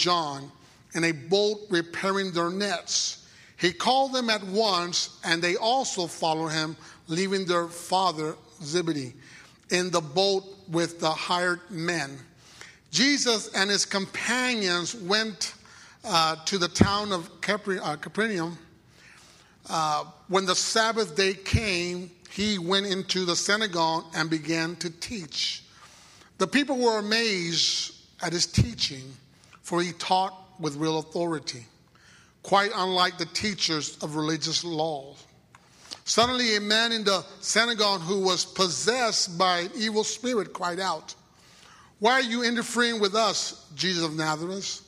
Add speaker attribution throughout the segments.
Speaker 1: John in a boat repairing their nets. He called them at once, and they also followed him, leaving their father Zebedee in the boat with the hired men. Jesus and his companions went uh, to the town of uh, Capernaum. Uh, when the Sabbath day came, he went into the synagogue and began to teach. The people were amazed at his teaching, for he taught with real authority, quite unlike the teachers of religious law. Suddenly, a man in the synagogue who was possessed by an evil spirit cried out, Why are you interfering with us, Jesus of Nazareth?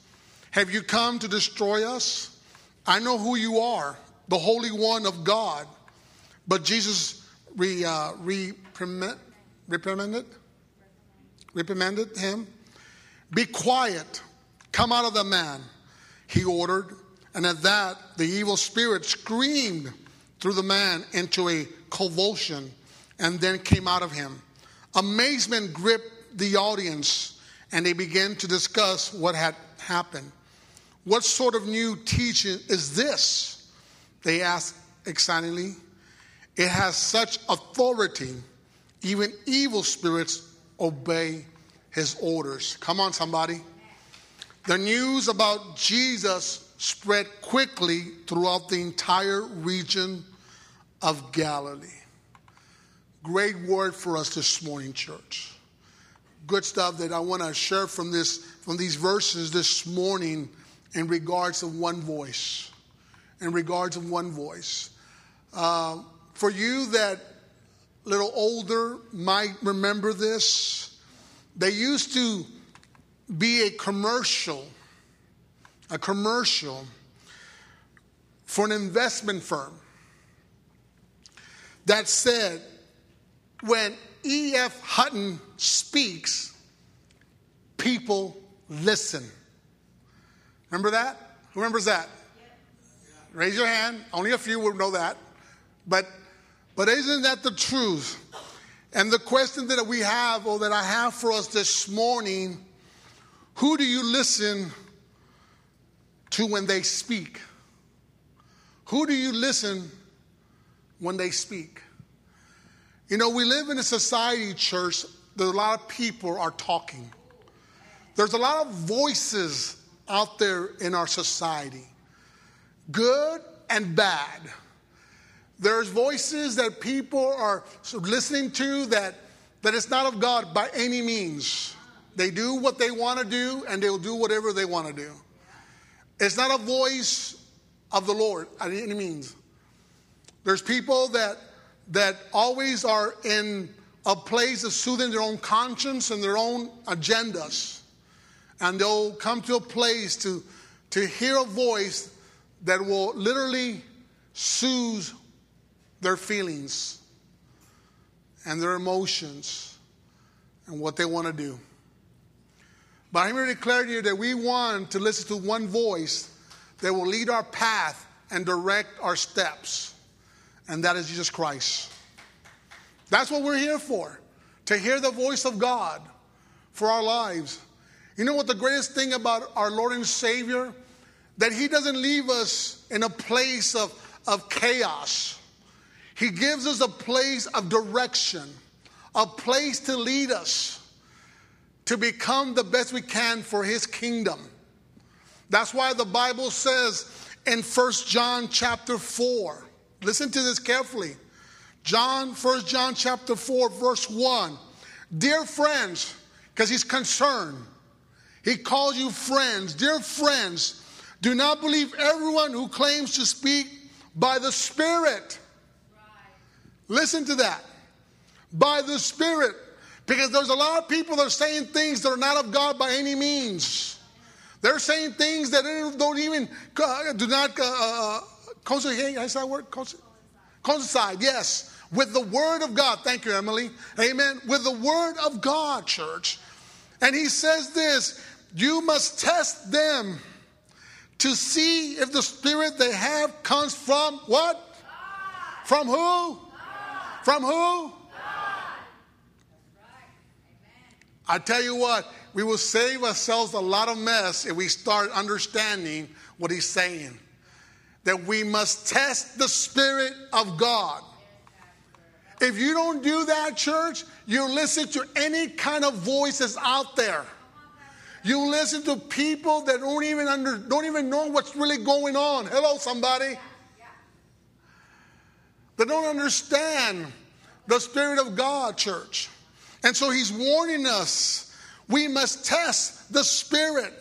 Speaker 1: Have you come to destroy us? I know who you are, the Holy One of God. But Jesus re, uh, reprimand, reprimanded, reprimanded him. Be quiet, come out of the man, he ordered. And at that, the evil spirit screamed through the man into a convulsion and then came out of him. Amazement gripped the audience, and they began to discuss what had happened. What sort of new teaching is this? They asked excitedly. It has such authority, even evil spirits obey his orders. Come on, somebody. The news about Jesus spread quickly throughout the entire region of Galilee. Great word for us this morning, church. Good stuff that I want to share from this from these verses this morning in regards of one voice. In regards of one voice. Uh, for you that little older might remember this, they used to be a commercial, a commercial for an investment firm that said, when E.F. Hutton speaks, people listen. Remember that? Who remembers that? Raise your hand. Only a few would know that. But but isn't that the truth? And the question that we have, or that I have for us this morning, who do you listen to when they speak? Who do you listen when they speak? You know, we live in a society, church, that a lot of people are talking. There's a lot of voices out there in our society, good and bad. There's voices that people are listening to that, that it's not of God by any means. They do what they want to do and they'll do whatever they want to do. It's not a voice of the Lord by any means. There's people that that always are in a place of soothing their own conscience and their own agendas and they'll come to a place to, to hear a voice that will literally soothe their feelings and their emotions and what they want to do. But I'm here to declare to you that we want to listen to one voice that will lead our path and direct our steps, and that is Jesus Christ. That's what we're here for to hear the voice of God for our lives. You know what the greatest thing about our Lord and Savior? That He doesn't leave us in a place of, of chaos. He gives us a place of direction, a place to lead us to become the best we can for His kingdom. That's why the Bible says in First John chapter 4, listen to this carefully. John, First John chapter 4, verse 1. Dear friends, because he's concerned he calls you friends. Dear friends, do not believe everyone who claims to speak by the Spirit. Right. Listen to that. By the Spirit. Because there's a lot of people that are saying things that are not of God by any means. They're saying things that don't even, uh, do not uh, uh coincide. Is that word? Coincide, yes. With the Word of God. Thank you, Emily. Amen. With the Word of God, church. And he says this you must test them to see if the spirit they have comes from what? God. From who? God. From who? I tell you what, we will save ourselves a lot of mess if we start understanding what he's saying. That we must test the Spirit of God. If you don't do that, church, you listen to any kind of voices out there. You listen to people that don't even under, don't even know what's really going on. Hello, somebody. They don't understand the Spirit of God, church. And so he's warning us we must test the Spirit.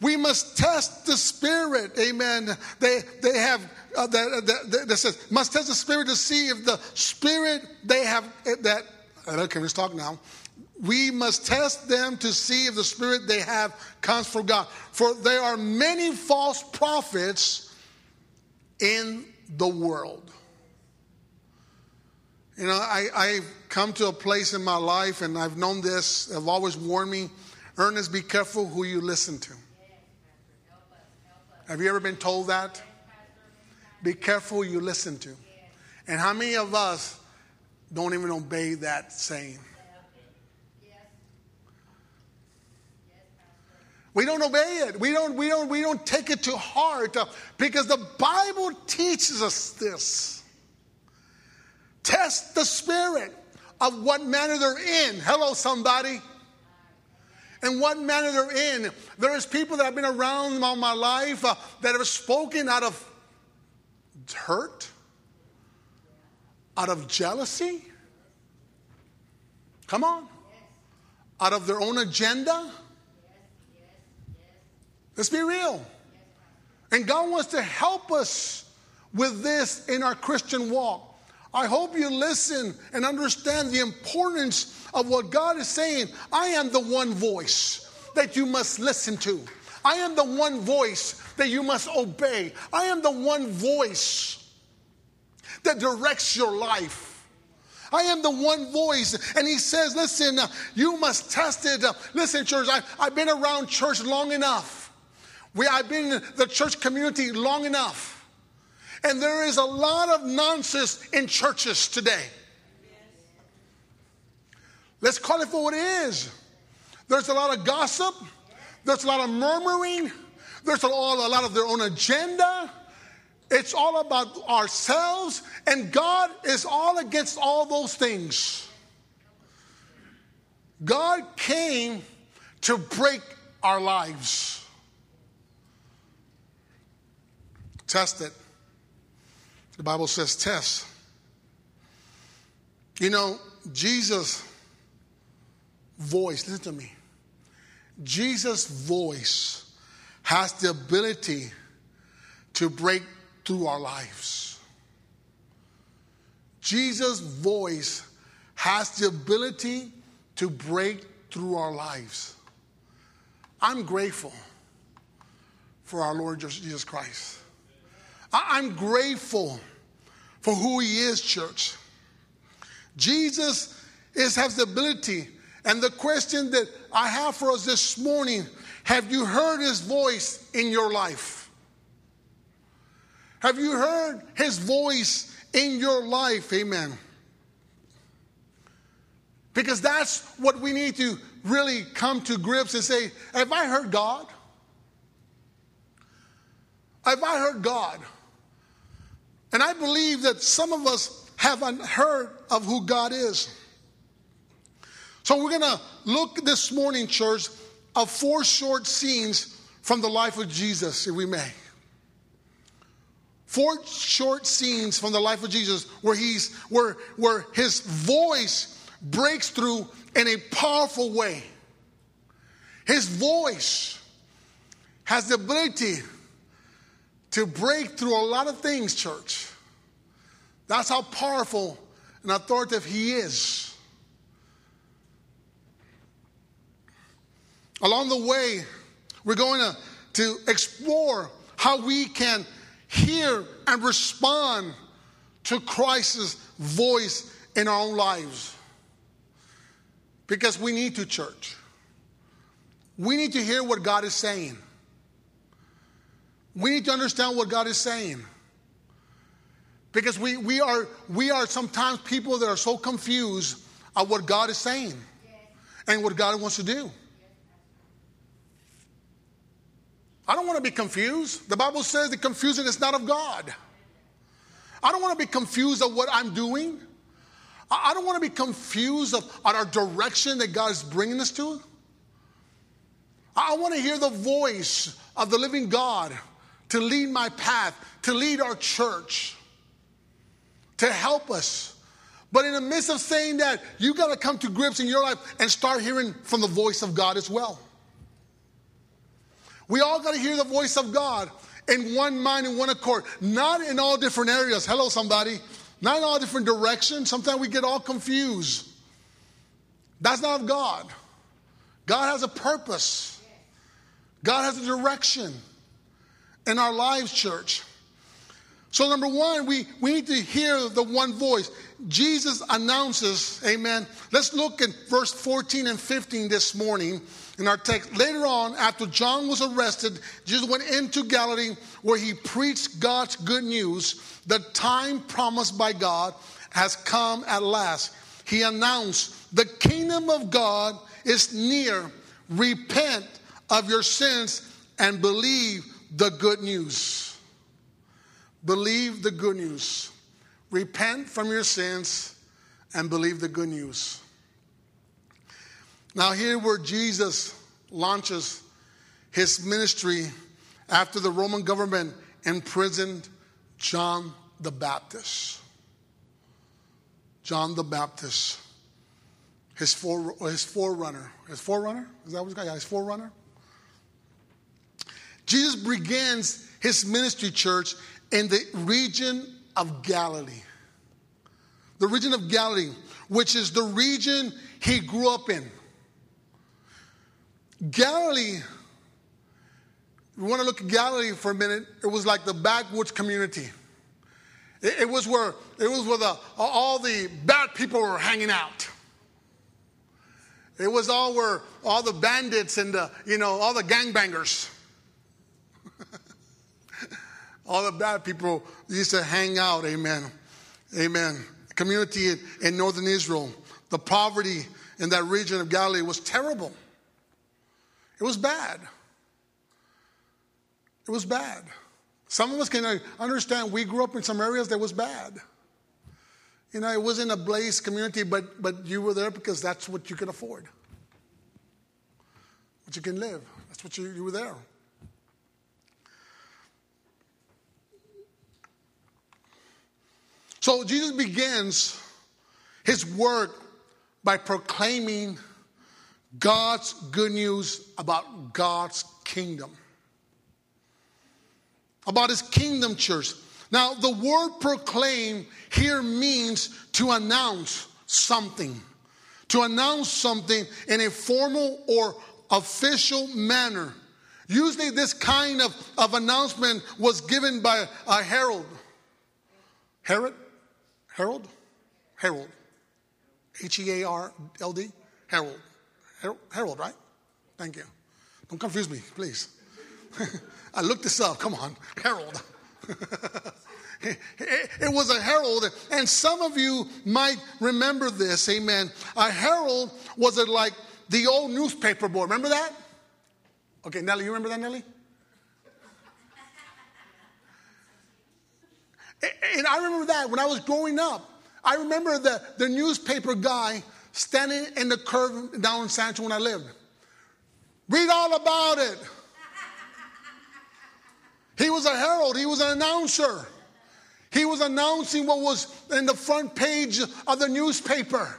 Speaker 1: We must test the Spirit. Amen. They, they have, uh, that, that, that says, must test the Spirit to see if the Spirit they have, that, okay, let's talk now. We must test them to see if the Spirit they have comes from God. For there are many false prophets in the world. You know, I, I've come to a place in my life, and I've known this, have always warned me Ernest, be careful who you listen to. Have you ever been told that? Be careful you listen to. And how many of us don't even obey that saying? We don't obey it. We don't, we don't, we don't take it to heart uh, because the Bible teaches us this. Test the spirit of what manner they're in. Hello, somebody. And what manner they're in. There is people that I've been around all my life uh, that have spoken out of hurt, out of jealousy. Come on. Out of their own agenda. Let's be real. And God wants to help us with this in our Christian walk. I hope you listen and understand the importance of what God is saying. I am the one voice that you must listen to. I am the one voice that you must obey. I am the one voice that directs your life. I am the one voice. And he says, Listen, uh, you must test it. Uh, listen, church, I, have been around church long enough. We, I've been in the church community long enough. And there is a lot of nonsense in churches today. Let's call it for what it is. There's a lot of gossip, there's a lot of murmuring, there's a lot, a lot of their own agenda. It's all about ourselves, and God is all against all those things. God came to break our lives. Test it. The Bible says test. You know, Jesus' voice, listen to me. Jesus' voice has the ability to break through our lives. Jesus' voice has the ability to break through our lives. I'm grateful for our Lord Jesus Christ. I'm grateful for who he is, church. Jesus is, has the ability. And the question that I have for us this morning have you heard his voice in your life? Have you heard his voice in your life? Amen. Because that's what we need to really come to grips and say, Have I heard God? Have I heard God? And I believe that some of us haven't heard of who God is. So we're going to look this morning, church, of four short scenes from the life of Jesus, if we may. Four short scenes from the life of Jesus where he's where where his voice breaks through in a powerful way. His voice has the ability to break through a lot of things, church. That's how powerful and authoritative He is. Along the way, we're going to, to explore how we can hear and respond to Christ's voice in our own lives. Because we need to, church. We need to hear what God is saying. We need to understand what God is saying. Because we, we, are, we are sometimes people that are so confused of what God is saying. and what God wants to do. I don't want to be confused. The Bible says the confusion is not of God. I don't want to be confused of what I'm doing. I don't want to be confused of, on our direction that God is bringing us to. I want to hear the voice of the living God to lead my path, to lead our church, to help us. But in the midst of saying that, you got to come to grips in your life and start hearing from the voice of God as well. We all got to hear the voice of God in one mind and one accord, not in all different areas. Hello, somebody. Not in all different directions. Sometimes we get all confused. That's not of God. God has a purpose, God has a direction in our lives, church. So, number one, we, we need to hear the one voice. Jesus announces, amen. Let's look at verse 14 and 15 this morning in our text. Later on, after John was arrested, Jesus went into Galilee where he preached God's good news. The time promised by God has come at last. He announced, The kingdom of God is near. Repent of your sins and believe the good news. Believe the good news. Repent from your sins and believe the good news. Now, here where Jesus launches his ministry after the Roman government imprisoned John the Baptist. John the Baptist, his, fore, his forerunner. His forerunner? Is that what he's got? Yeah, his forerunner. Jesus begins his ministry church in the region of Galilee. The region of Galilee, which is the region he grew up in. Galilee, we want to look at Galilee for a minute, it was like the backwoods community. It, it was where it was where the, all the bad people were hanging out. It was all where all the bandits and the, you know, all the gangbangers all the bad people used to hang out. Amen. Amen. Community in, in northern Israel, the poverty in that region of Galilee was terrible. It was bad. It was bad. Some of us can uh, understand we grew up in some areas that was bad. You know, it wasn't a blaze community, but, but you were there because that's what you could afford. What you can live. That's what you, you were there. So Jesus begins his work by proclaiming God's good news about God's kingdom. About his kingdom church. Now, the word proclaim here means to announce something, to announce something in a formal or official manner. Usually, this kind of, of announcement was given by a herald. Herod? Harold? Harold. H E A R L D? Harold. Harold, right? Thank you. Don't confuse me, please. I looked this up. Come on. Harold. it was a herald, and some of you might remember this. Amen. A herald was it like the old newspaper boy. Remember that? Okay, Nellie, you remember that, Nellie? And I remember that when I was growing up. I remember the, the newspaper guy standing in the curve down in Sancho when I lived. Read all about it. He was a herald, he was an announcer. He was announcing what was in the front page of the newspaper.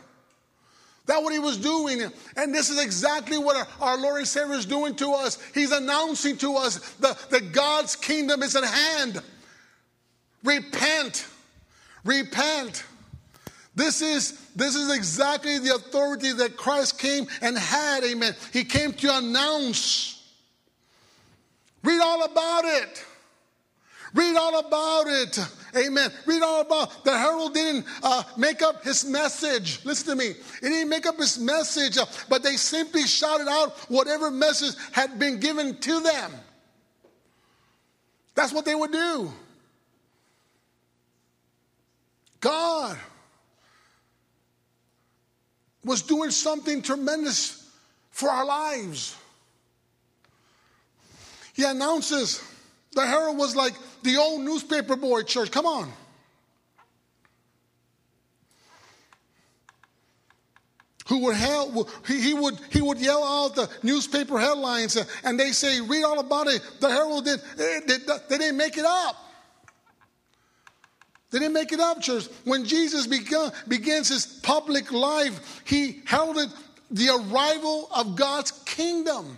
Speaker 1: That's what he was doing. And this is exactly what our, our, Lord and Savior is doing to us. He's announcing to us that God's kingdom is at hand. Repent. Repent. This is, this is exactly the authority that Christ came and had, amen. He came to announce. Read all about it. Read all about it. Amen. Read all about the herald didn't uh, make up his message. Listen to me. He didn't make up his message, uh, but they simply shouted out whatever message had been given to them. That's what they would do. God was doing something tremendous for our lives. He announces the herald was like the old newspaper boy church. Come on. who would hail, he, would, he would yell out the newspaper headlines and they say, read all about it. The Herald did, they, they, they didn't make it up. They didn't make it up, church. When Jesus begins his public life, he heralded the arrival of God's kingdom.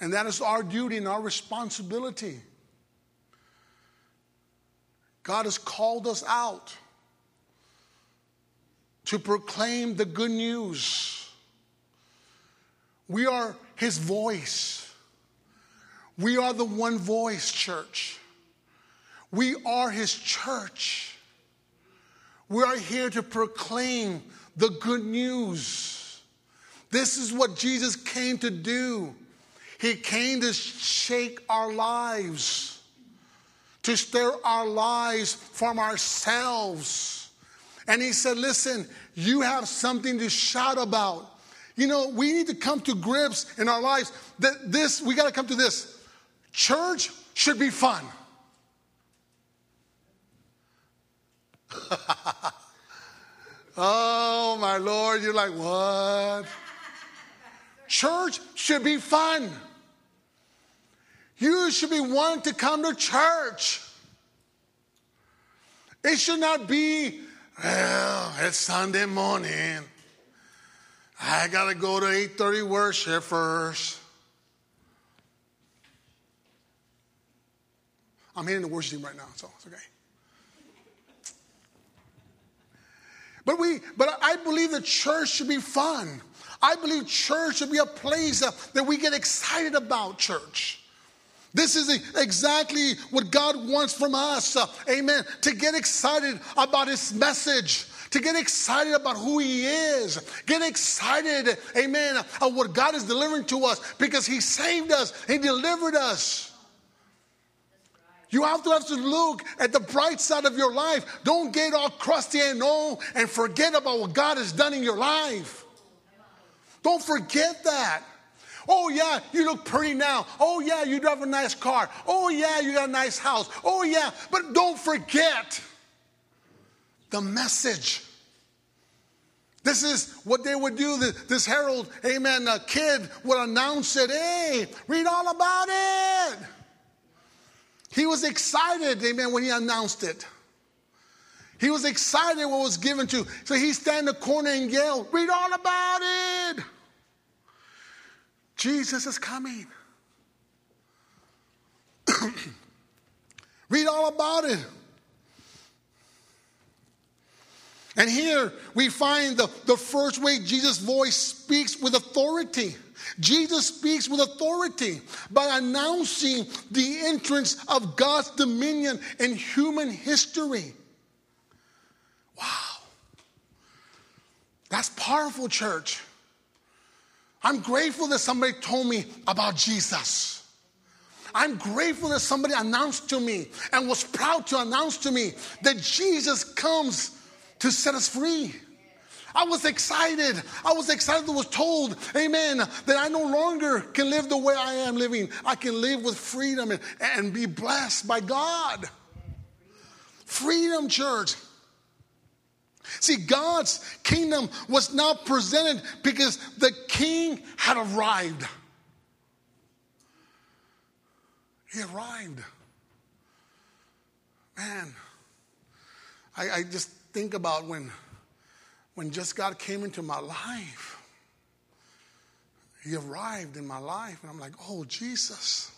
Speaker 1: And that is our duty and our responsibility. God has called us out to proclaim the good news. We are his voice. We are the one voice church. We are his church. We are here to proclaim the good news. This is what Jesus came to do. He came to shake our lives, to stir our lives from ourselves and he said, Listen, you have something to shout about. You know, we need to come to grips in our lives that this, we got to come to this. Church should be fun. oh, my Lord, you're like, what? Church should be fun. You should be wanting to come to church. It should not be well, it's Sunday morning. I got to go to 8:30 worship first. I'm hitting the worship team right now, so it's okay. But we, but I believe the church should be fun. I believe church should be a place that we get excited about church. This is exactly what God wants from us. Uh, amen. To get excited about His message, to get excited about who He is, get excited, amen, of what God is delivering to us because He saved us, He delivered us. You have to have to look at the bright side of your life. Don't get all crusty and old and forget about what God has done in your life. Don't forget that. Oh, yeah, you look pretty now. Oh, yeah, you drive a nice car. Oh, yeah, you got a nice house. Oh, yeah, but don't forget the message. This is what they would do. This herald, amen, a kid would announce it. Hey, read all about it. He was excited, amen, when he announced it. He was excited what was given to. So he stand in the corner and yell, read all about it. Jesus is coming. Read all about it. And here we find the, the first way Jesus' voice speaks with authority. Jesus speaks with authority by announcing the entrance of God's dominion in human history. Wow. That's powerful, church. I'm grateful that somebody told me about Jesus. I'm grateful that somebody announced to me and was proud to announce to me that Jesus comes to set us free. I was excited. I was excited I was told, amen, that I no longer can live the way I am living. I can live with freedom and, and be blessed by God. Freedom, church. See, God's kingdom was now presented because the king had arrived. He arrived. Man, I, I just think about when, when just God came into my life. He arrived in my life, and I'm like, oh, Jesus.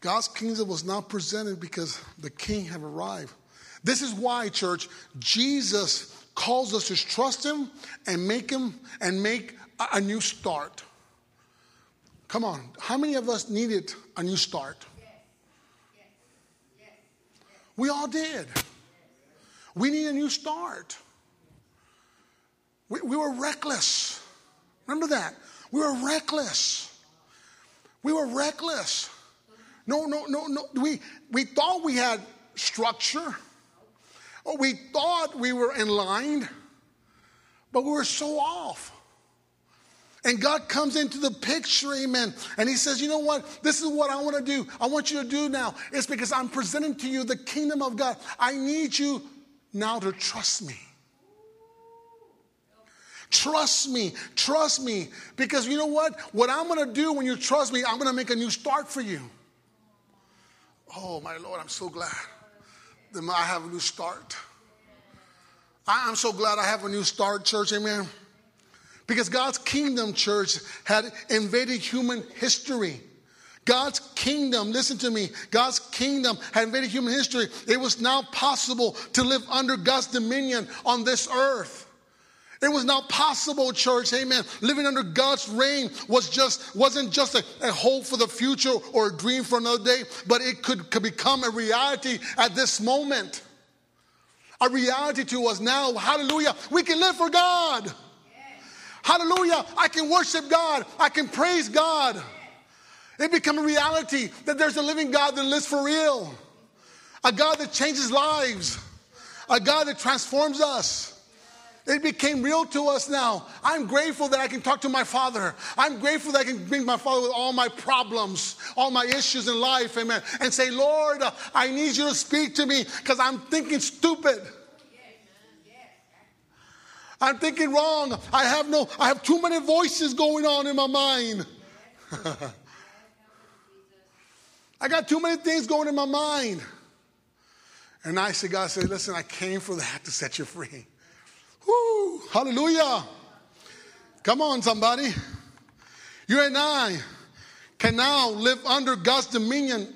Speaker 1: God's kingdom was not presented because the king had arrived. This is why, church, Jesus calls us to trust him and make him and make a, new start. Come on, how many of us needed a new start? We all did. We need a new start. We, we were reckless. Remember that? We were reckless. We were reckless. No, no, no, no. We, we thought we had structure. We thought we were in line, but we were so off. And God comes into the picture, amen. And He says, You know what? This is what I want to do. I want you to do now. It's because I'm presenting to you the kingdom of God. I need you now to trust me. Trust me, trust me. Because you know what? What I'm going to do when you trust me, I'm going to make a new start for you. Oh, my Lord, I'm so glad that I have a new start. I'm so glad I have a new start, church, amen. Because God's kingdom, church, had invaded human history. God's kingdom, listen to me, God's kingdom had invaded human history. It was now possible to live under God's dominion on this earth. It was now possible, church, amen. Living under God's reign was just, wasn't just a, a, hope for the future or a dream for another day, but it could, could become a reality at this moment. A reality to us now. Hallelujah. We can live for God. Hallelujah. I can worship God. I can praise God. It become a reality that there's a living God that lives for real. A God that changes lives. A God that transforms us. It became real to us now. I'm grateful that I can talk to my father. I'm grateful that I can bring my father with all my problems, all my issues in life, amen, and say, Lord, I need you to speak to me because I'm thinking stupid. I'm thinking wrong. I have no, I have too many voices going on in my mind. I got too many things going in my mind. And I said, God said, listen, I came for that to set you free. Woo, hallelujah. Come on, somebody. You and I can now live under God's dominion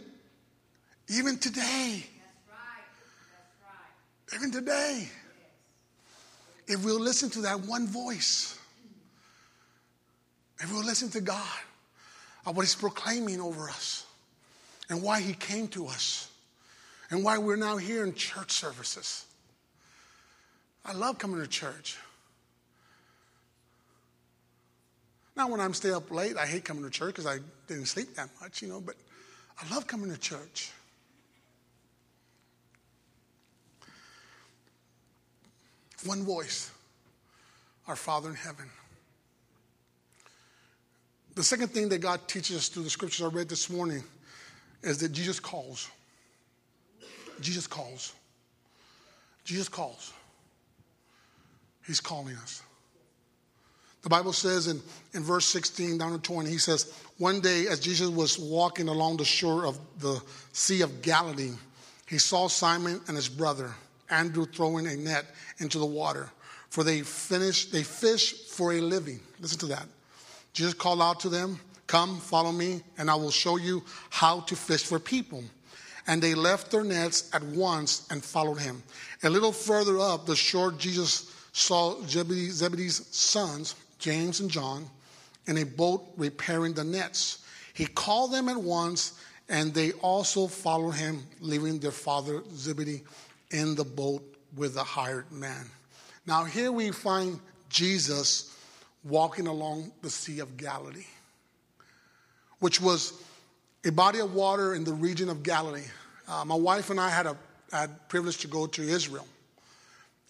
Speaker 1: even today. That's right. That's right. Even today. If we'll listen to that one voice, if we'll listen to God of what He's proclaiming over us and why He came to us and why we're now here in church services. I love coming to church. Now, when I'm stay up late, I hate coming to church because I didn't sleep that much, you know, but I love coming to church. One voice, our Father in heaven. The second thing that God teaches us through the scriptures I read this morning is that Jesus calls. Jesus calls. Jesus calls. He's calling us. The Bible says in, in verse 16 down to 20, he says, One day as Jesus was walking along the shore of the Sea of Galilee, he saw Simon and his brother, Andrew, throwing a net into the water, for they finished, they fish for a living. Listen to that. Jesus called out to them, Come, follow me, and I will show you how to fish for people. And they left their nets at once and followed him. A little further up the shore, Jesus saw Zebedee's sons, James and John, in a boat repairing the nets. He called them at once, and they also followed him, leaving their father Zebedee in the boat with the hired man. Now, here we find Jesus walking along the Sea of Galilee, which was a body of water in the region of Galilee. Uh, my wife and I had a had privilege to go to Israel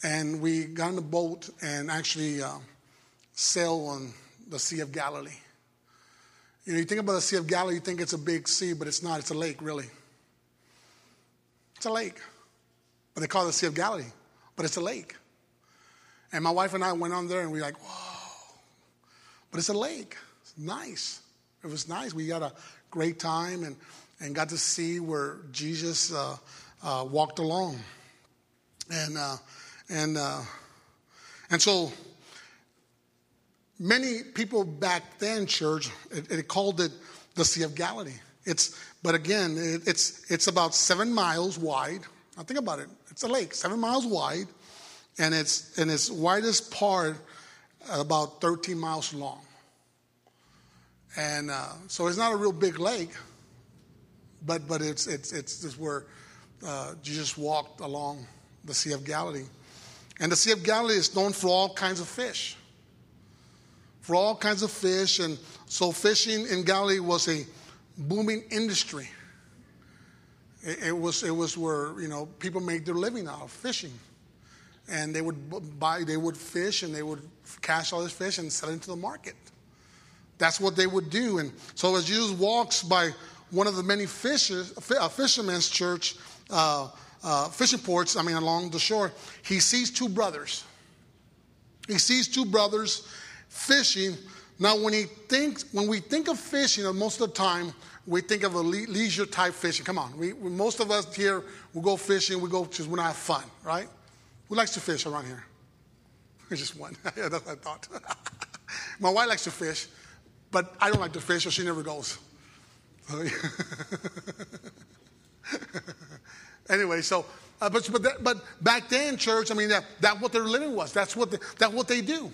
Speaker 1: and we got in a boat and actually uh, sailed on the Sea of Galilee. You know, you think about the Sea of Galilee, you think it's a big sea, but it's not. It's a lake, really. It's a lake. But they call it the Sea of Galilee, but it's a lake. And my wife and I went on there and we were like, whoa. But it's a lake. It's nice. It was nice. We had a great time and, and got to see where Jesus uh, uh, walked along. And uh, and, uh, and so many people back then, church, it, it, called it the Sea of Galilee. It's, but again, it, it's, it's about seven miles wide. Now think about it. It's a lake, seven miles wide, and it's, in its widest part about 13 miles long. And uh, so it's not a real big lake, but, but it's, it's, it's, where uh, Jesus walked along the Sea of Galilee. And the Sea of Galilee is known for all kinds of fish. For all kinds of fish. And so fishing in Galilee was a booming industry. It, it was, it was where, you know, people made their living out of fishing. and they would buy, they would fish, and they would catch all this fish and sell it into the market. That's what they would do. And so as Jesus walks by one of the many fishers, uh, fishermen's church, uh, uh, fishing ports, I mean, along the shore, he sees two brothers. He sees two brothers fishing. Now, when he thinks, when we think of fishing, most of the time we think of a le- leisure type fishing. Come on, we, we, most of us here we go fishing. We go just I have fun, right? Who likes to fish around here? just one. yeah, that's what I thought. My wife likes to fish, but I don't like to fish, so she never goes. anyway, so uh, but but, that, but back then, church, I mean, that, that what their living was. That's what they, that what they do.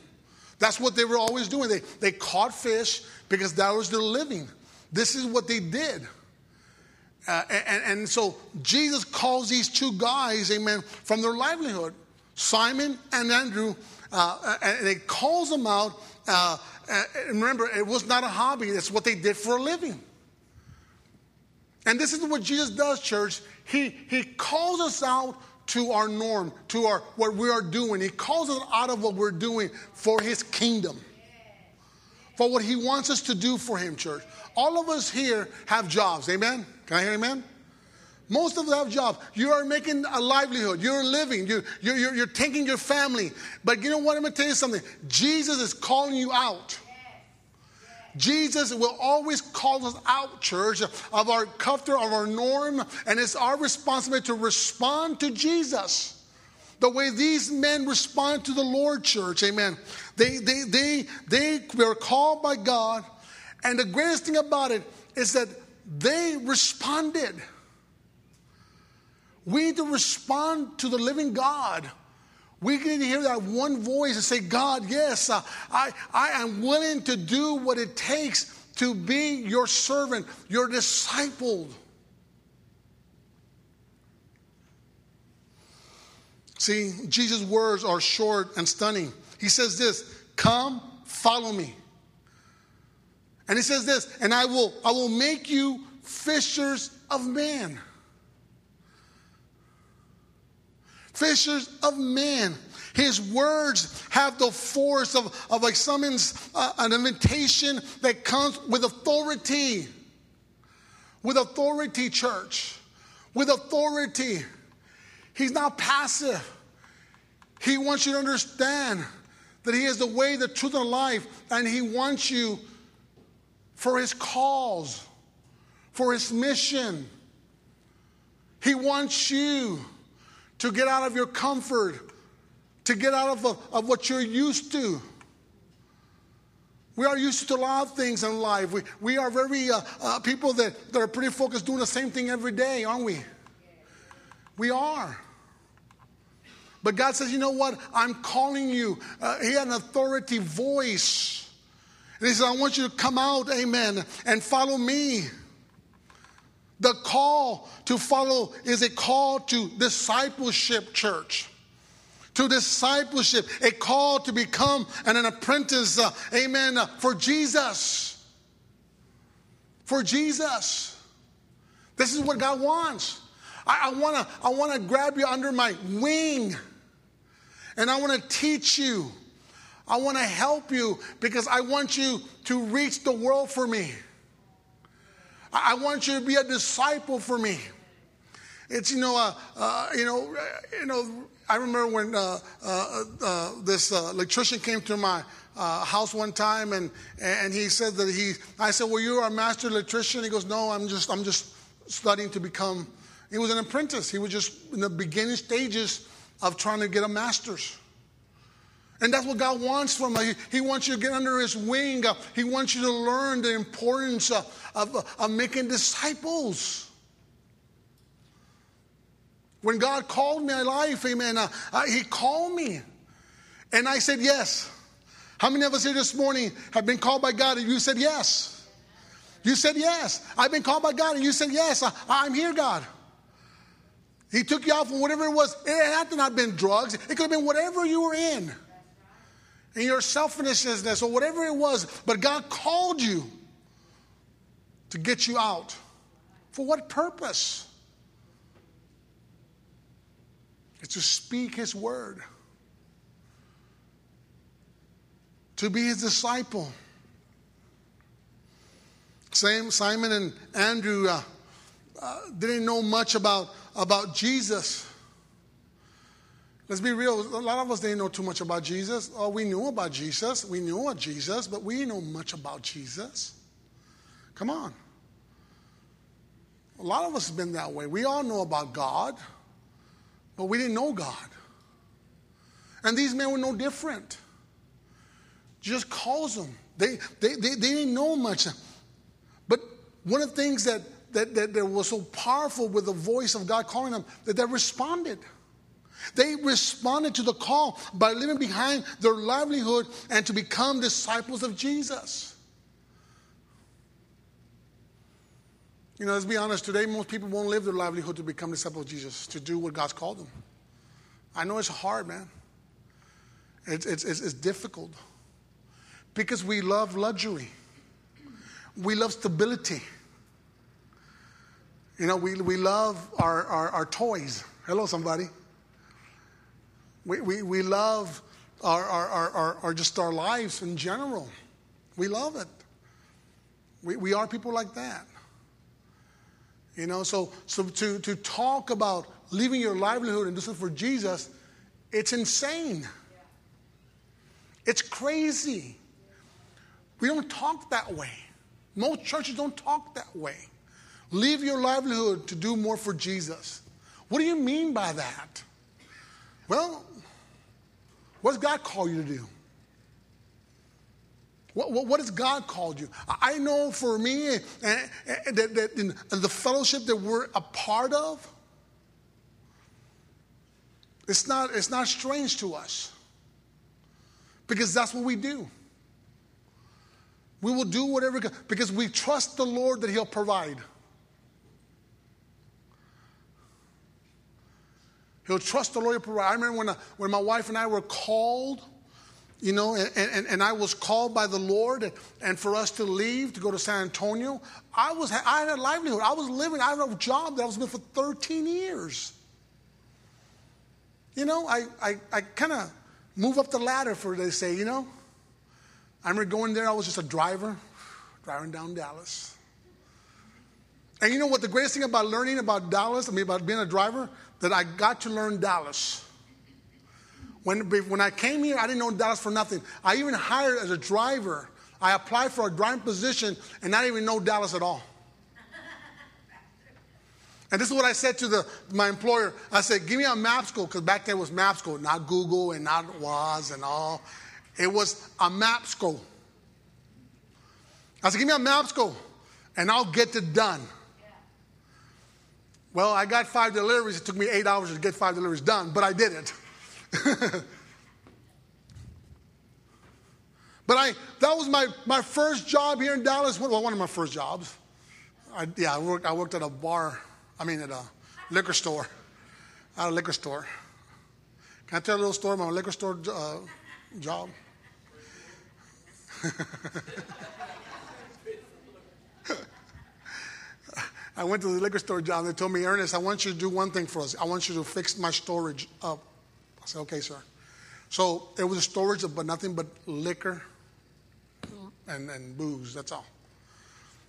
Speaker 1: That's what they were always doing. They they caught fish because that was their living. This is what they did. Uh, and, and so Jesus calls these two guys, amen, from their livelihood, Simon and Andrew, uh, and he calls them out. Uh, and remember, it was not a hobby, that's what they did for a living. And this is what Jesus does, church. He, he calls us out to our norm, to our what we are doing. He calls us out of what we're doing for his kingdom. For what he wants us to do for him, church. All of us here have jobs. Amen? Can I hear amen? Most of us have jobs. You are making a livelihood. You're living. You're, you're, you're taking your family. But you know what? I'm going to tell you something. Jesus is calling you out. Jesus will always call us out, church, of our comfort, of our norm, and it's our responsibility to respond to Jesus. The way these men respond to the Lord, church, amen. They, they, they, they were called by God, and the greatest thing about it is that they responded. We need to respond to the living God we need to hear that one voice and say, God, yes, uh, I, I am willing to do what it takes to be your servant, your disciple. See, Jesus' words are short and stunning. He says this, come, follow me. And he says this, and I will, I will make you fishers of men. fishers of men. His words have the force of, of a summons, uh, an invitation that comes with authority. With authority, church. With authority. He's not passive. He wants you to understand that He is the way, the truth, and life, and He wants you for His cause, for His mission. He wants you to get out of your comfort, to get out of, of what you're used to. We are used to a lot of things in life. We, we are very uh, uh, people that, that are pretty focused doing the same thing every day, aren't we? We are. But God says, you know what? I'm calling you. Uh, he had an authority voice. And He said, I want you to come out, amen, and follow me. The call to follow is a call to discipleship, church. To discipleship, a call to become an, an apprentice, uh, amen, uh, for Jesus. For Jesus. This is what God wants. I, I want to I wanna grab you under my wing and I want to teach you. I want to help you because I want you to reach the world for me. I want you to be a disciple for me. It's you know, uh, uh, you know, uh, you know. I remember when uh, uh, uh this electrician came to my house one time, and and he said that he. I said, "Well, you're a master electrician." He goes, "No, I'm just I'm just studying to become." He was an apprentice. He was just in the beginning stages of trying to get a master's. And that's what God wants from you. He wants you to get under His wing. He wants you to learn the importance of, of, of making disciples. When God called me in life, amen, uh, uh, He called me. And I said yes. How many of us here this morning have been called by God and you said yes? You said yes. I've been called by God and you said yes. I, am here, God. He took you out from whatever it was. It had to not been drugs. It could have been whatever you were in and your selfishness or whatever it was, but God called you to get you out. For what purpose? It's to speak His word, to be His disciple. Same Simon and Andrew uh, uh, didn't know much about, about Jesus. Let's be real, a lot of us didn't know too much about Jesus. Oh, we knew about Jesus. We knew about Jesus, but we didn't know much about Jesus. Come on. A lot of us have been that way. We all know about God, but we didn't know God. And these men were no different. Just calls them. They, they, they, they didn't know much. But one of the things that, that, that, that was so powerful with the voice of God calling them, that they responded. They responded to the call by leaving behind their livelihood and to become disciples of Jesus. You know, let's be honest, today most people won't live their livelihood to become disciples of Jesus, to do what God's called them. I know it's hard, man. It's, it's, it's, difficult because we love luxury, we love stability. You know, we, we love our, our, our toys. Hello, somebody. We, we, we love our, our, our, our, just our lives in general. We love it. We, we are people like that. You know, so, so to, to talk about leaving your livelihood and do something for Jesus, it's insane. It's crazy. We don't talk that way. Most churches don't talk that way. Leave your livelihood to do more for Jesus. What do you mean by that? Well, what does God call you to do? What, what, what, has God called you? I know for me eh, eh, eh, that, that in the fellowship that we're a part of, it's not, it's not strange to us because that's what we do. We will do whatever, because we trust the Lord that He'll provide. He'll trust the Lord provide. I remember when, I, uh, when my wife and I were called, you know, and, and, and, I was called by the Lord, and for us to leave to go to San Antonio, I was I had a livelihood. I was living. I had a job that I was with for 13 years. You know, I I, I kind of move up the ladder for they say. You know, I remember going there. I was just a driver, driving down Dallas. And you know what? The greatest thing about learning about Dallas, I mean, about being a driver, that I got to learn Dallas. When, when I came here, I didn't know Dallas for nothing. I even hired as a driver. I applied for a driving position and I didn't even know Dallas at all. And this is what I said to the, my employer. I said, give me a Mapsco, because back then it was Mapsco, not Google and not Waze and all. It was a Mapsco. I said, give me a Mapsco, and I'll get it done. Well, I got five deliveries. It took me eight hours to get five deliveries done, but I did it. but I, that was my, my first job here in Dallas. Well, one of my first jobs. I, yeah, I worked, I worked at a bar, I mean, at a liquor store, at a liquor store. Can I tell a little story about my liquor store uh, job? I went to the liquor store job. They told me, Ernest, I want you to do one thing for us. I want you to fix my storage up. I said, okay, sir. So it was a storage, but nothing but liquor and, and booze. That's all.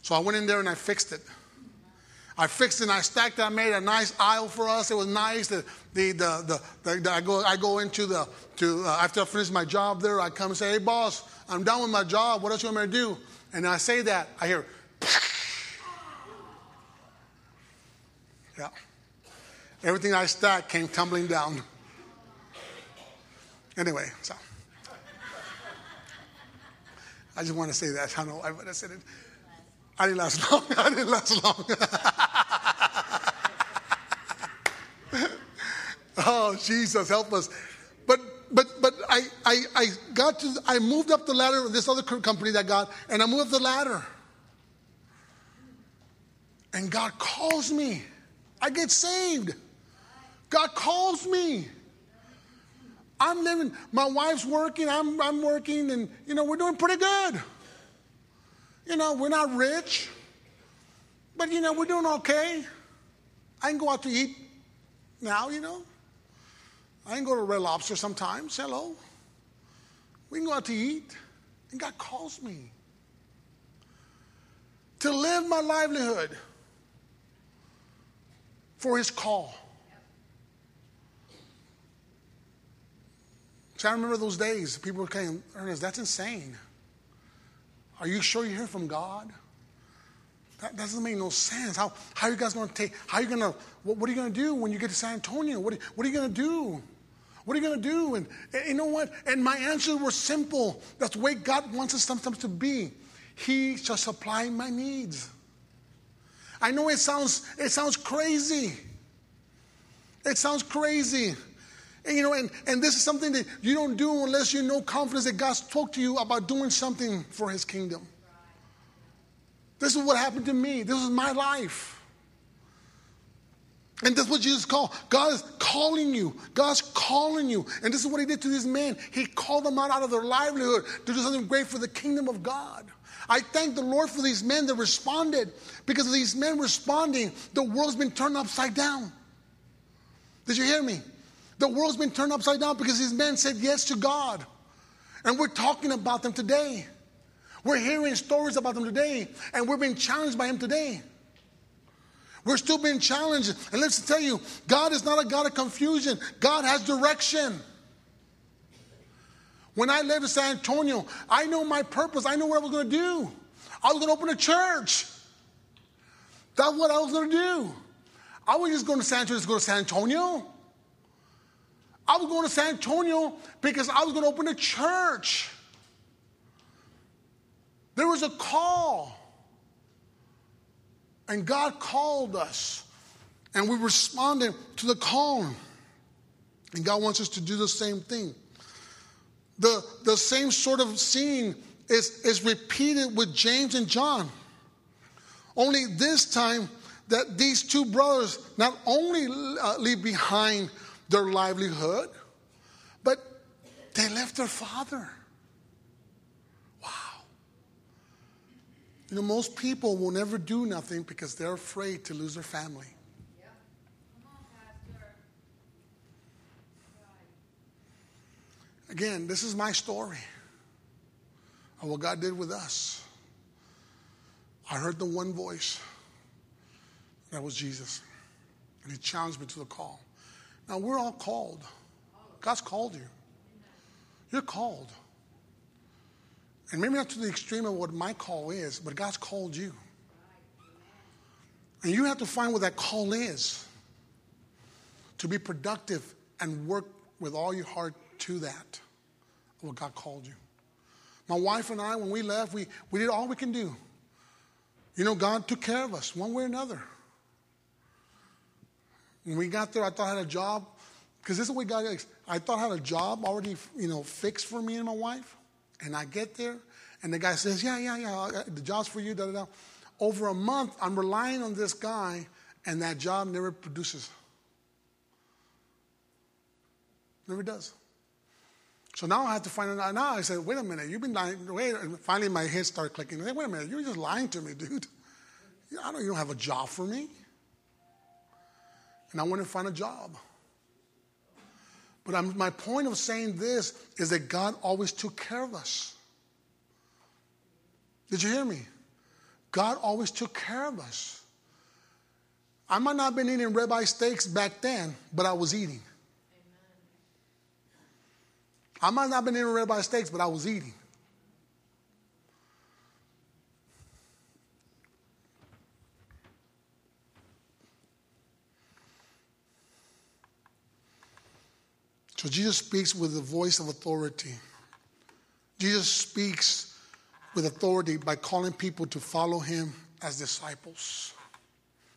Speaker 1: So I went in there and I fixed it. I fixed it and I stacked it. I made a nice aisle for us. It was nice. The, the, the, the, the I, go, I go into the, to, uh, after I finish my job there, I come and say, hey, boss, I'm done with my job. What else you want me to do? And I say that, I hear, Yeah. Everything I stacked came tumbling down. Anyway, so. I just want to say that. I know I would have said it. I didn't last long. I didn't last long. oh, Jesus, help us. But but but I, I I got to I moved up the ladder with this other company that got, and I moved up the ladder. And God calls me. I get saved. God calls me. I'm living, my wife's working, I'm, I'm working, and, you know, we're doing pretty good. You know, we're not rich, but, you know, we're doing okay. I can go out to eat now, you know. I can go to Red Lobster sometimes. Hello. We can go out to eat. And God calls me to live my livelihood for his call. See, I remember those days. People were saying, Ernest, that's insane. Are you sure you hear from God? That doesn't make no sense. How, how are you guys going to take, how are you going to, what, what, are you going to do when you get to San Antonio? What, what are you going to do? What are you going to do? And, and you know what? And my answers were simple. That's the way God wants us sometimes to be. He shall supply my needs. I know it sounds, it sounds crazy. It sounds crazy. And, you know, and, and this is something that you don't do unless you know confidence that God spoke to you about doing something for his kingdom. This is what happened to me. This is my life. And that's what Jesus called. God is calling you. God's calling you. And this is what he did to these men. He called them out, out of their livelihood to do something great for the kingdom of God. I thank the Lord for these men that responded. Because of these men responding, the world's been turned upside down. Did you hear me? The world's been turned upside down because these men said yes to God. And we're talking about them today. We're hearing stories about them today, and we're being challenged by Him today. We're still being challenged. And let's tell you, God is not a God of confusion, God has direction. When I lived in San Antonio, I know my purpose, I know what I was going to do. I was going to open a church. That's what I was going to do. I was just going to San Antonio to go to San Antonio. I was going to San Antonio because I was going to open a church. There was a call. And God called us. And we responded to the call. And God wants us to do the same thing. The, the same sort of scene is, is repeated with James and John. Only this time that these two brothers not only uh, leave behind their livelihood, but they left their father. Wow. You know, most people will never do nothing because they're afraid to lose their family. Again, this is my story of what God did with us. I heard the one voice. That was Jesus. And he challenged me to the call. Now, we're all called. God's called you. You're called. And maybe not to the extreme of what my call is, but God's called you. And you have to find what that call is to be productive and work with all your heart to that, what God called you. My wife and I, when we left, we, we did all we can do. You know, God took care of us one way or another. When we got there, I thought I had a job. Because this is what God is. I thought I had a job already, you know, fixed for me and my wife. And I get there, and the guy says, Yeah, yeah, yeah, the job's for you, da da da. Over a month, I'm relying on this guy, and that job never produces. Never does. So now I have to find out. Now I said, wait a minute, you've been lying. Wait, and finally my head started clicking. I said, Wait a minute, you're just lying to me, dude. I don't, you don't have a job for me and I went to find a job. But I'm, my point of saying this is that God always took care of us. Did you hear me? God always took care of us. I might not have been eating ribeye steaks back then, but I was eating. I might not have been eating ribeye steaks, but I was eating. So Jesus speaks with the voice of authority. Jesus speaks with authority by calling people to follow him as disciples.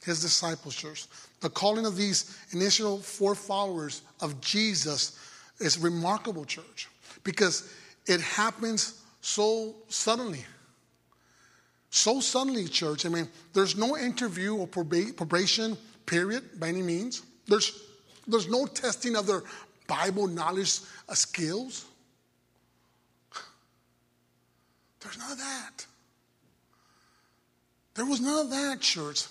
Speaker 1: His disciples, church. The calling of these initial four followers of Jesus is remarkable, church, because it happens so suddenly. So suddenly, church. I mean, there's no interview or probation period by any means. There's, there's no testing of their Bible knowledge uh, skills. There's none of that. There was none of that, church.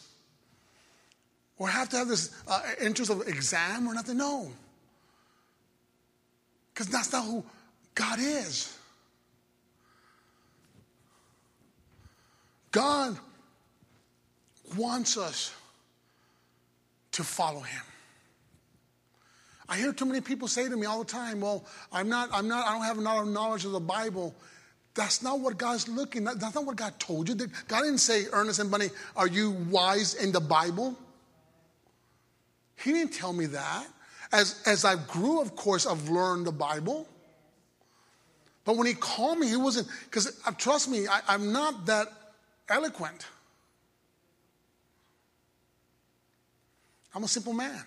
Speaker 1: Or have to have this uh, interest of exam or nothing. No. Because that's not who God is. God wants us to follow him. I hear too many people say to me all the time, well, I'm not, I'm not, I don't have enough knowledge of the Bible. That's not what God's looking. That's not what God told you. God didn't say, Ernest and Bunny, are you wise in the Bible? He didn't tell me that. As, as I grew, of course, I've learned the Bible. But when he called me, he wasn't, because uh, trust me, I, I'm not that eloquent. I'm a simple man.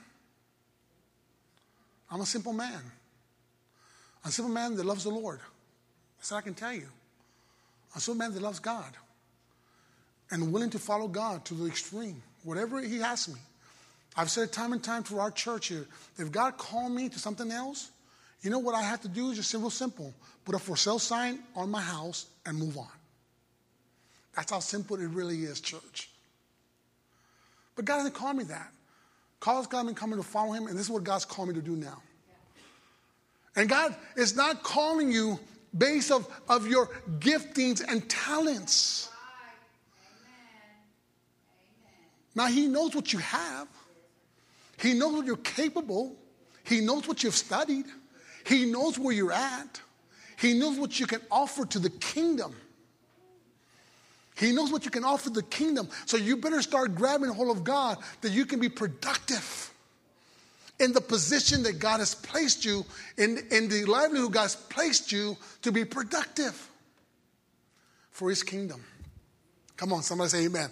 Speaker 1: I'm a simple man. I'm a simple man that loves the Lord. That's what I can tell you. I'm a simple man that loves God and willing to follow God to the extreme, whatever He asks me. I've said it time and time to our church here. If God called me to something else, you know what I have to do is just simple, simple. Put a for sale sign on my house and move on. That's how simple it really is, church. But God didn't call me that. God's got me coming to follow him, and this is what God's called me to do now. And God is not calling you based of, of your giftings and talents. Now, He knows what you have, He knows what you're capable, He knows what you've studied, He knows where you're at, He knows what you can offer to the kingdom. He knows what you can offer the kingdom. So you better start grabbing hold of God that you can be productive in the position that God has placed you, in, in the livelihood God's placed you to be productive for his kingdom. Come on, somebody say amen.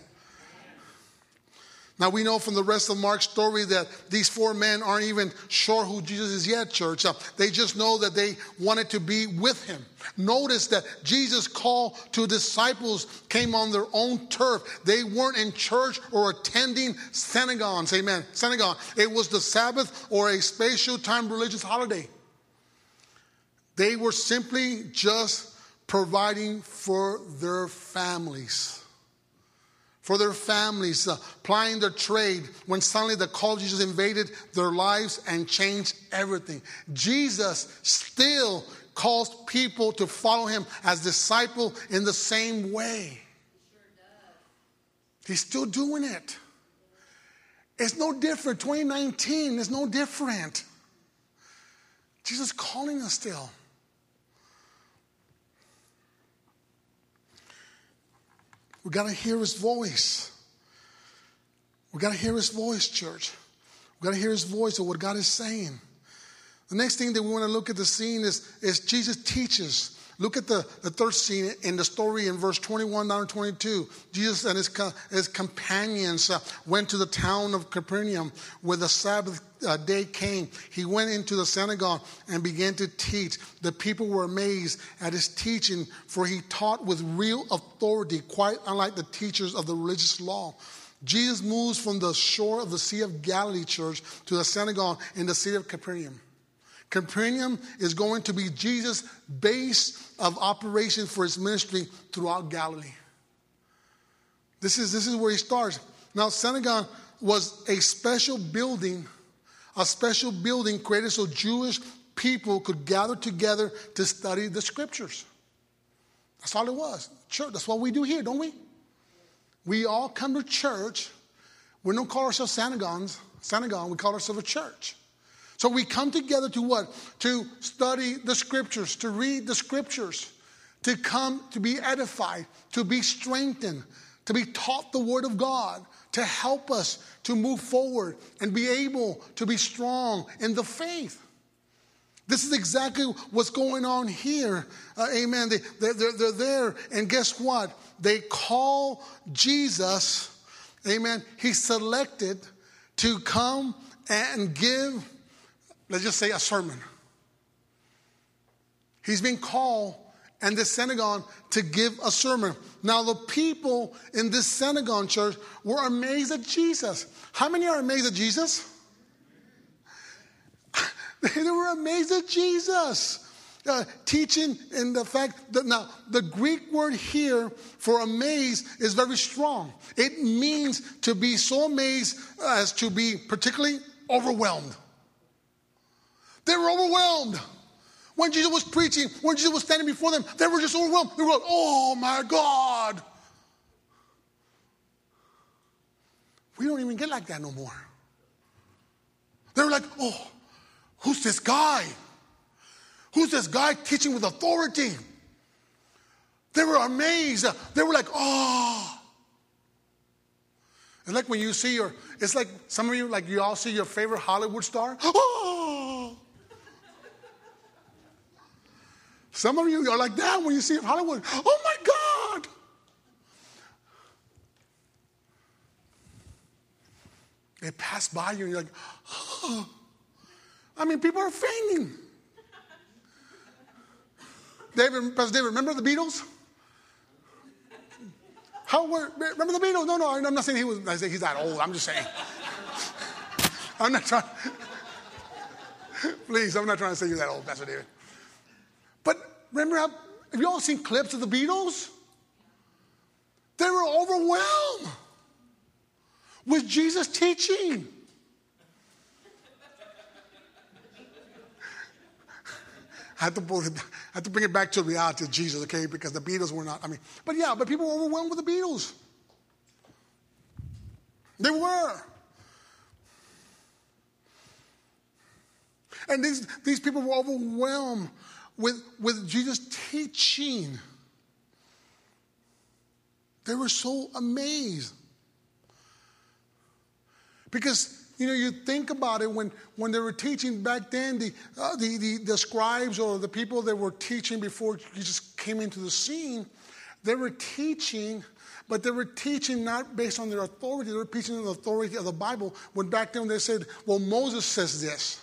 Speaker 1: Now we know from the rest of Mark's story that these four men aren't even sure who Jesus is yet, church. Uh, they just know that they wanted to be with him. Notice that Jesus' call to disciples came on their own turf. They weren't in church or attending synagogues. Amen. Synagogue. It was the Sabbath or a special time religious holiday. They were simply just providing for their families for their families, uh, plying their trade, when suddenly the call of Jesus invaded their lives and changed everything. Jesus still calls people to follow him as disciple in the same way. He's still doing it. It's no different. 2019 is no different. Jesus calling us still. We got to hear his voice. We got to hear his voice, church. We got to hear his voice of what God is saying. The next thing that we want to look at the scene is, is Jesus teaches. Look at the, the third scene in the story in verse 21 down to 22. Jesus and his, his companions uh, went to the town of Capernaum where the Sabbath uh, day came, he went into the synagogue and began to teach. The people were amazed at his teaching, for he taught with real authority, quite unlike the teachers of the religious law. Jesus moves from the shore of the Sea of Galilee church to the synagogue in the city of Capernaum. Capernaum is going to be Jesus' base of operation for his ministry throughout Galilee. This is, this is where he starts. Now, synagogue was a special building a special building created so Jewish people could gather together to study the scriptures. That's all it was. Church, that's what we do here, don't we? We all come to church. We don't call ourselves synagogues, synagogue, we call ourselves a church. So we come together to what? To study the scriptures, to read the scriptures, to come to be edified, to be strengthened, to be taught the word of God, to help us to move forward and be able to be strong in the faith. This is exactly what's going on here. Uh, amen. They, they're, they're, they're there, and guess what? They call Jesus, amen. He's selected to come and give, let's just say, a sermon. He's been called and the synagogue to give a sermon. Now, the people in this synagogue church were amazed at Jesus. How many are amazed at Jesus? they were amazed at Jesus. Uh, teaching in the fact that now the Greek word here for amazed is very strong. It means to be so amazed as to be particularly overwhelmed. They were overwhelmed. When Jesus was preaching, when Jesus was standing before them, they were just overwhelmed. They were like, oh my God. We don't even get like that no more. They were like, oh, who's this guy? Who's this guy teaching with authority? They were amazed. They were like, oh. It's like when you see your, it's like some of you, like you all see your favorite Hollywood star. Oh. Some of you are like that when you see Hollywood. Oh my God. They pass by you and you're like, oh. I mean, people are fainting. David, Pastor David, remember the Beatles? How were, remember the Beatles? No, no, I'm not saying he was, I say he's that old. I'm just saying. I'm not trying, please, I'm not trying to say you're that old, Pastor David. But remember how, have you all seen clips of the Beatles? They were overwhelmed with Jesus' teaching. I have to pull it, I have to bring it back to the reality of Jesus, okay? Because the Beatles were not. I mean, but yeah, but people were overwhelmed with the Beatles. They were. And these, these people were overwhelmed with, with Jesus' teaching. They were so amazed. Because you know, you think about it when, when they were teaching back then, the, uh, the, the, the, scribes or the people that were teaching before Jesus came into the scene, they were teaching, but they were teaching not based on their authority, they were teaching on the authority of the Bible. When back then they said, well, Moses says this.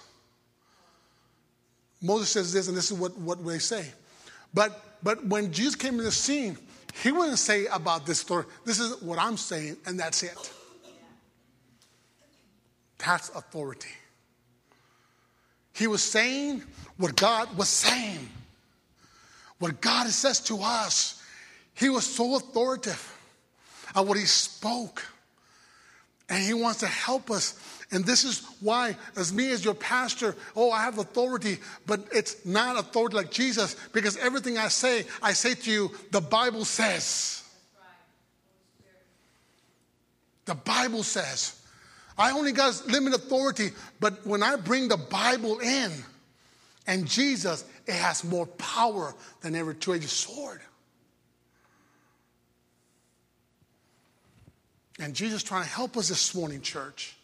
Speaker 1: Moses says this, and this is what, what they say. But, but when Jesus came into the scene, he wouldn't say about this story, this is what I'm saying, and that's it. That's authority. He was saying what God was saying. What God says to us. He was so authoritative on what he spoke. And he wants to help us. And this is why, as me as your pastor, oh, I have authority, but it's not authority like Jesus, because everything I say, I say to you, the Bible says. The Bible says. I only got limited authority, but when I bring the Bible in and Jesus, it has more power than every two edged sword. And Jesus trying to help us this morning, church.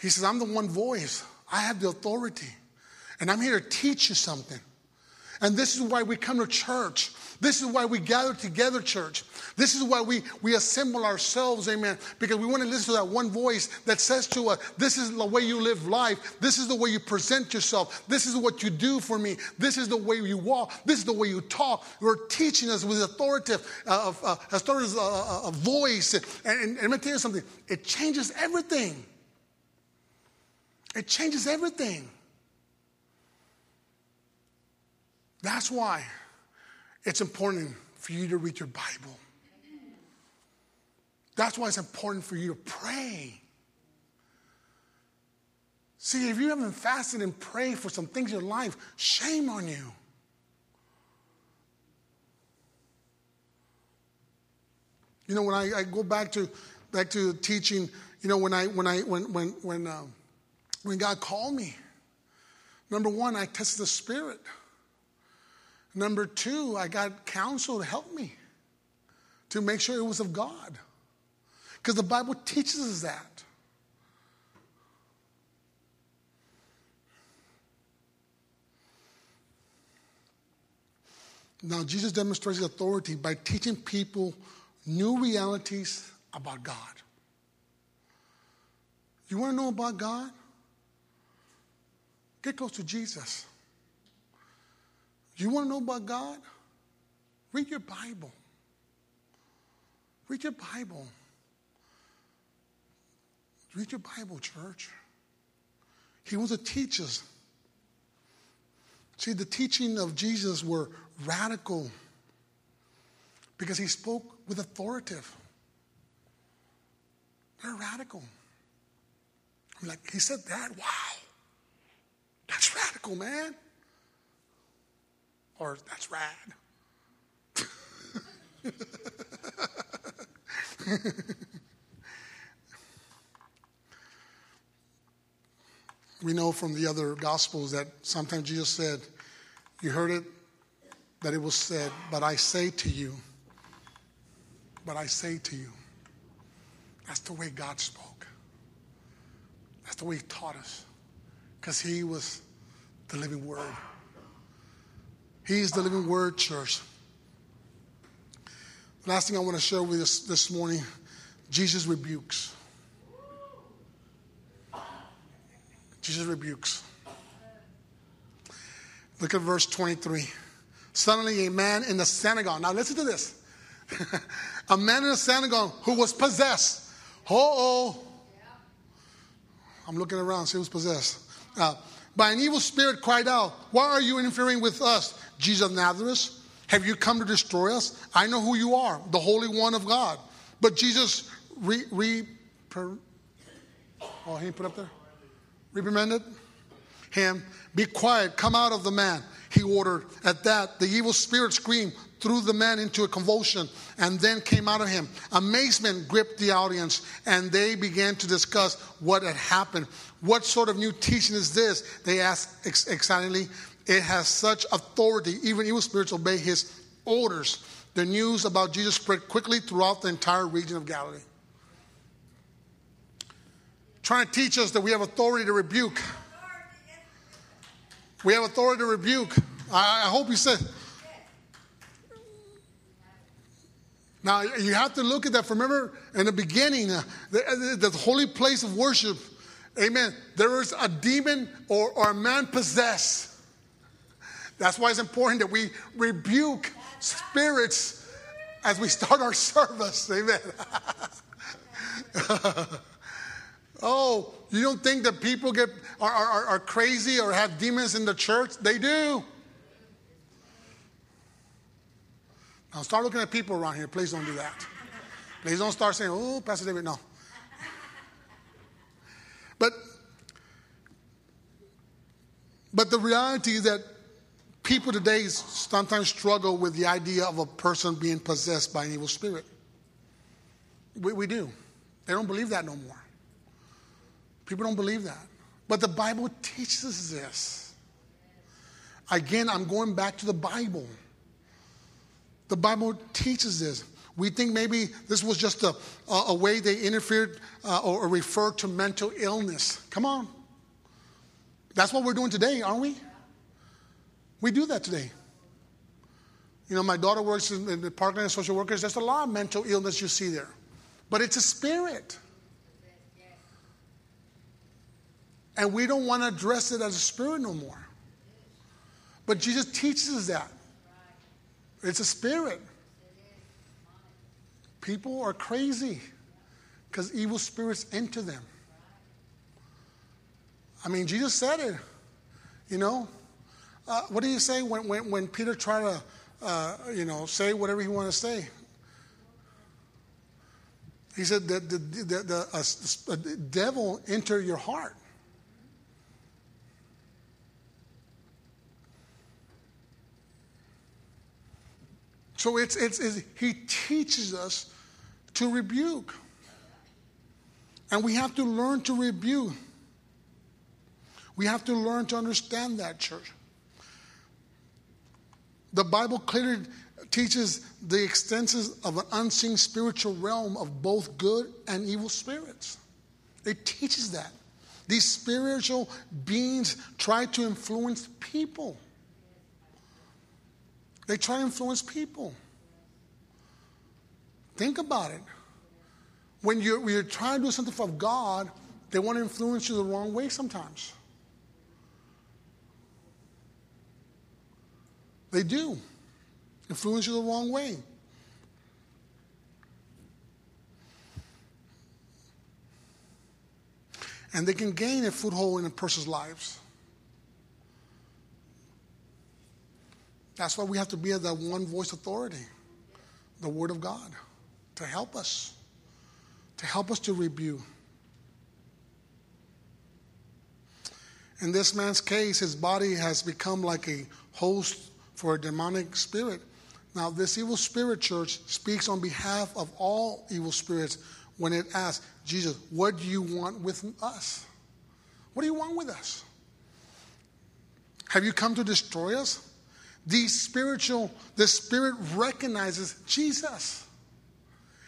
Speaker 1: He says, I'm the one voice. I have the authority. And I'm here to teach you something. And this is why we come to church. This is why we gather together, church. This is why we, we assemble ourselves, amen, because we want to listen to that one voice that says to us, This is the way you live life. This is the way you present yourself. This is what you do for me. This is the way you walk. This is the way you talk. You're teaching us with authoritative, uh, uh, authoritative uh, uh, voice. And, and, and let me tell you something it changes everything. It changes everything. That's why it's important for you to read your Bible. That's why it's important for you to pray. See, if you haven't fasted and prayed for some things in your life, shame on you. You know, when I, I go back to back to teaching, you know, when I when I when when when um, when God called me, number one, I tested the spirit. Number two, I got counsel to help me to make sure it was of God. Because the Bible teaches us that. Now, Jesus demonstrates his authority by teaching people new realities about God. You want to know about God? Get close to Jesus. You want to know about God? Read your Bible. Read your Bible. Read your Bible, church. He wants to teach us. See, the teaching of Jesus were radical because he spoke with authoritative. They're radical. I'm like, he said that? Wow. That's radical, man that's rad. we know from the other gospels that sometimes Jesus said, You heard it, that it was said, but I say to you, but I say to you. That's the way God spoke. That's the way He taught us, because He was the living Word. He is the living Word, church. Last thing I want to share with you this, this morning Jesus rebukes. Jesus rebukes. Look at verse 23. Suddenly, a man in the synagogue. Now, listen to this. a man in the synagogue who was possessed. Oh, oh. I'm looking around, see who's possessed. Uh, by an evil spirit cried out, Why are you interfering with us, Jesus of Nazareth? Have you come to destroy us? I know who you are, the Holy One of God. But Jesus re, re per, oh, he put up there? reprimanded him, Be quiet, come out of the man, he ordered. At that, the evil spirit screamed, threw the man into a convulsion, and then came out of him. Amazement gripped the audience, and they began to discuss what had happened. What sort of new teaching is this? They asked ex- excitedly. It has such authority, even evil spirits obey his orders. The news about Jesus spread quickly throughout the entire region of Galilee trying to teach us that we have authority to rebuke. We have authority to rebuke. I, hope you said. Now, you have to look at that. Remember, in the beginning, uh, the, the, holy place of worship, amen, there was a demon or, or a man possessed. That's why it's important that we rebuke spirits as we start our service. Amen. Oh, you don't think that people get are, are, are crazy or have demons in the church? They do. Now start looking at people around here. Please don't do that. Please don't start saying, "Oh, Pastor David." No. But but the reality is that people today sometimes struggle with the idea of a person being possessed by an evil spirit. We, we do. They don't believe that no more. People don't believe that. But the Bible teaches this. Again, I'm going back to the Bible. The Bible teaches this. We think maybe this was just a, a, way they interfered uh, or, or referred to mental illness. Come on. That's what we're doing today, aren't we? We do that today. You know, my daughter works in, the Parkland social workers. There's a lot of mental illness you see there, but it's a spirit. And we don't want to address it as a spirit no more. But Jesus teaches us that. It's a spirit. People are crazy because evil spirits enter them. I mean, Jesus said it. You know, uh, what do you say when, when, when Peter tried to, uh, you know, say whatever he wanted to say? He said that the, the, the, a, a devil enter your heart. So it's, it's, it's, he teaches us to rebuke. And we have to learn to rebuke. We have to learn to understand that, church. The Bible clearly teaches the extensions of an unseen spiritual realm of both good and evil spirits. It teaches that. These spiritual beings try to influence people. They try to influence people. Think about it. When you're, when you're trying to do something for God, they want to influence you the wrong way sometimes. They do. Influence you the wrong way. And they can gain a foothold in a person's lives. That's why we have to be at that one voice authority, the Word of God, to help us, to help us to rebuke. In this man's case, his body has become like a host for a demonic spirit. Now, this evil spirit church speaks on behalf of all evil spirits when it asks, Jesus, what do you want with us? What do you want with us? Have you come to destroy us? The spiritual, the spirit recognizes Jesus.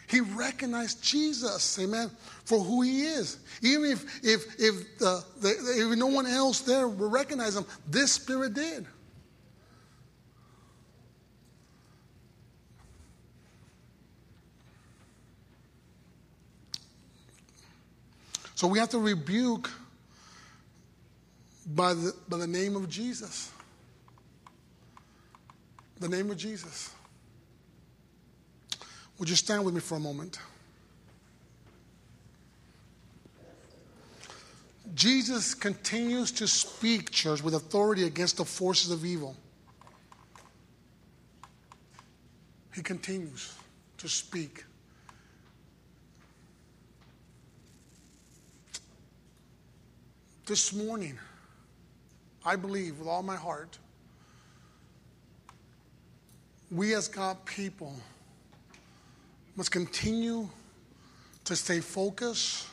Speaker 1: He recognized Jesus, amen, for who he is. Even if if if uh, the, the if no one else there will recognize him, this spirit did. So we have to rebuke by the, by the name of Jesus. The name of Jesus. Would you stand with me for a moment? Jesus continues to speak, church, with authority against the forces of evil. He continues to speak. This morning, I believe with all my heart, we as God people must continue to stay focused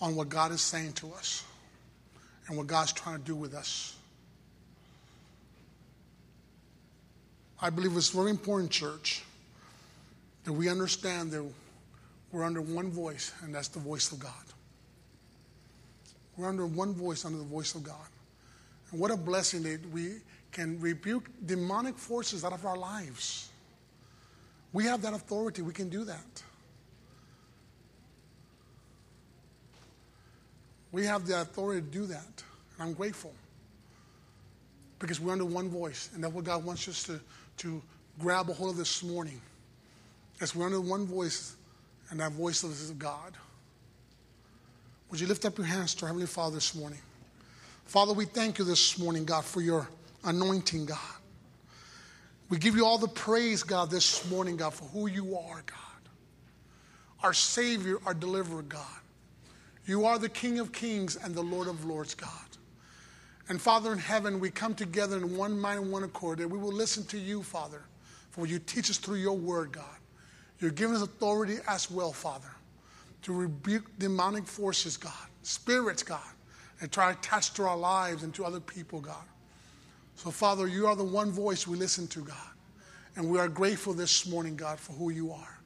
Speaker 1: on what God is saying to us and what God's trying to do with us. I believe it's very important, church, that we understand that we're under one voice, and that's the voice of God. We're under one voice, under the voice of God. And what a blessing that we can rebuke demonic forces out of our lives. We have that authority, we can do that. We have the authority to do that. And I'm grateful. Because we're under one voice. And that's what God wants us to, to grab a hold of this morning. As we're under one voice, and that voice is of God. Would you lift up your hands to our Heavenly Father this morning? Father, we thank you this morning, God, for your anointing, God. We give you all the praise, God, this morning, God, for who you are, God. Our Savior, our Deliverer, God. You are the King of Kings and the Lord of Lords, God. And Father in heaven, we come together in one mind and one accord, and we will listen to you, Father, for you teach us through your word, God. You're giving us authority as well, Father, to rebuke demonic forces, God, spirits, God, and try to attach to our lives and to other people, God. So, Father, you are the one voice we listen to, God. And we are grateful this morning, God, for who you are.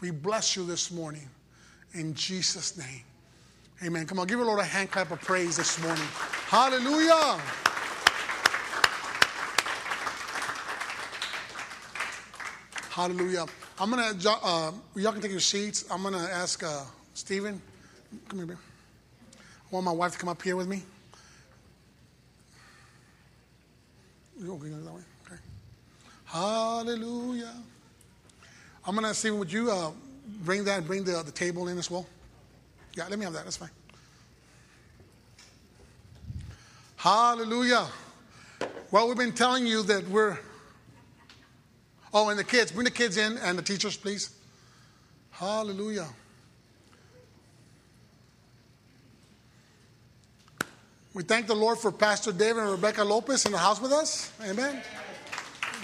Speaker 1: We bless you this morning in Jesus' name. Amen. Come on, give the Lord a hand clap of praise this morning. Hallelujah. Hallelujah. I'm going to, uh, y'all can take your seats. I'm going to ask uh, Stephen, come here. I want my wife to come up here with me. You okay that way? Okay. Hallelujah. I'm going to see, would you uh, bring that, bring the, the table in as well? Yeah, let me have that. That's fine. Hallelujah. Well, we've been telling you that we're. Oh, and the kids. Bring the kids in and the teachers, please. Hallelujah. We thank the Lord for Pastor David and Rebecca Lopez in the house with us. Amen.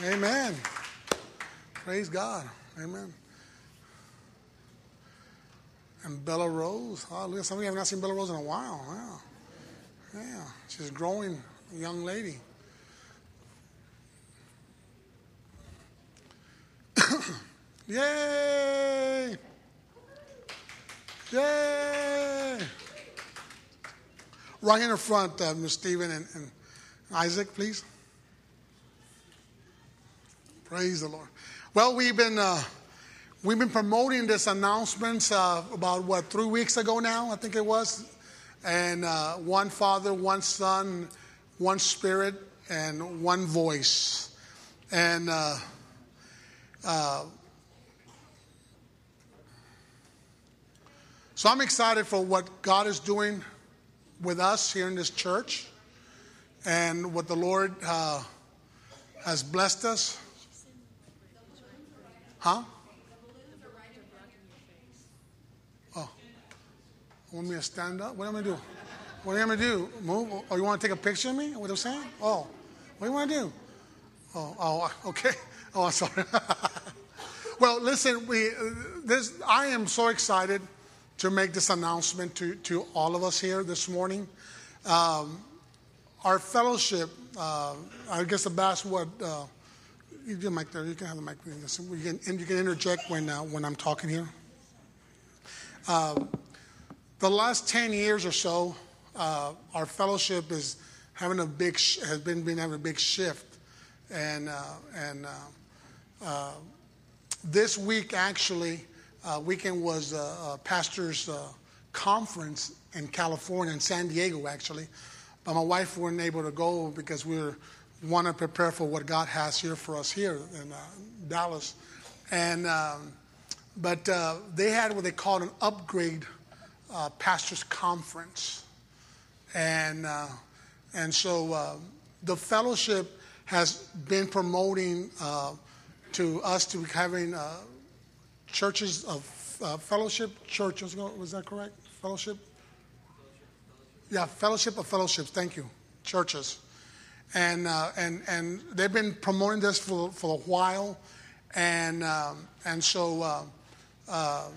Speaker 1: Amen. Praise God. Amen and Bella Rose. Hallelujah. Some of you have not seen Bella Rose in a while. Wow. Yeah. She's a growing young lady. Yay! Yay! Right in the front, uh, Miss Stephen and, and Isaac, please. Praise the Lord. Well, we've been. Uh, We've been promoting this announcement uh, about what three weeks ago now, I think it was, and uh, one Father, one Son, one Spirit, and one voice, and. Uh, so I'm excited for what God is doing with us here in this church, and what the Lord uh, has blessed us. Huh? Oh. Want me to stand up? What am I going to do? What am I going to do? Move? Oh, you want to take a picture of me? What I'm saying? Oh, what do you want to do? Oh, oh, okay. Oh, sorry. well, listen, we, this, I am so excited to make this announcement to, to all of us here this morning. Um, our fellowship, uh, I guess the best what uh, you do mic there. You can have the mic. You can, and you can interject when uh, when I'm talking here. Um, the last ten years or so, uh, our fellowship is having a big has been been having a big shift, and uh, and uh, this week actually uh, weekend was a, a pastor's uh, conference in California, in San Diego, actually. But my wife weren't able to go because we were want to prepare for what God has here for us here in uh, Dallas. And um, but uh, they had what they called an upgrade uh, pastors conference, and uh, and so uh, the fellowship has been promoting to us to be having churches of uh, fellowship churches. Was that correct? Fellowship? Yeah, fellowship of fellowships. Thank you. Churches. And, uh, and, and they've been promoting this for, for a while. And, um, and so uh, uh,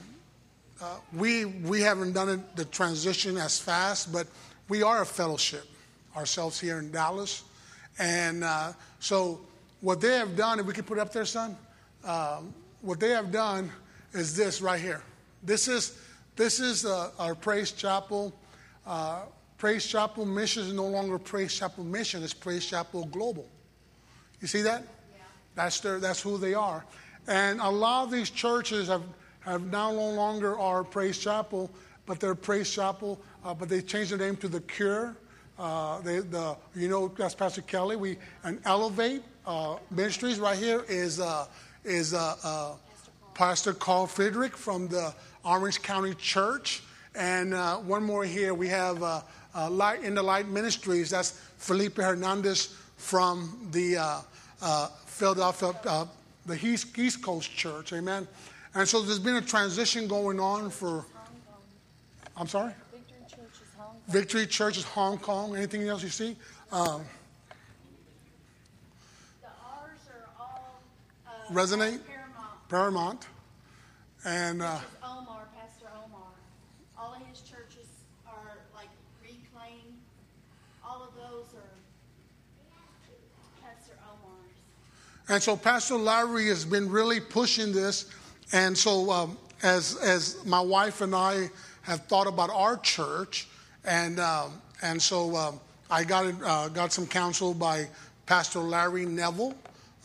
Speaker 1: uh we, we haven't done it, the transition as fast, but we are a fellowship ourselves here in Dallas. And uh, so what they have done, if we can put it up there, son, um, what they have done is this right here. This is, this is uh, our Praise Chapel. Uh, Praise Chapel mission is no longer Praise Chapel mission, it's Praise Chapel Global. You see that? Yeah. That's, their, that's who they are. And a lot of these churches have, have now no longer are Praise Chapel, but they're Praise Chapel, uh, but they changed their name to The Cure. Uh, they, the, you know, that's Pastor Kelly. We and Elevate uh, Ministries right here is uh, is uh, uh, Pastor Carl Friedrich from the Orange County Church. And uh, one more here, we have uh, uh, Light in the Light Ministries. That's Felipe Hernandez from the uh, uh, Philadelphia, uh, the East, East Coast Church. Amen. And so there's been a transition going on for. I'm sorry? Victory Church is Hong Kong. Victory Church is Hong Kong. Anything else you see? Um,
Speaker 2: the R's are all.
Speaker 1: Resonate? Paramount. Paramount. And
Speaker 2: uh, Omar, Pastor Omar. All of his churches are like reclaim. All of those are Pastor Omar's.
Speaker 1: And so Pastor Larry has been really pushing this. And so um, as as my wife and I have thought about our church, and um, and so um, I got uh, got some counsel by Pastor Larry Neville,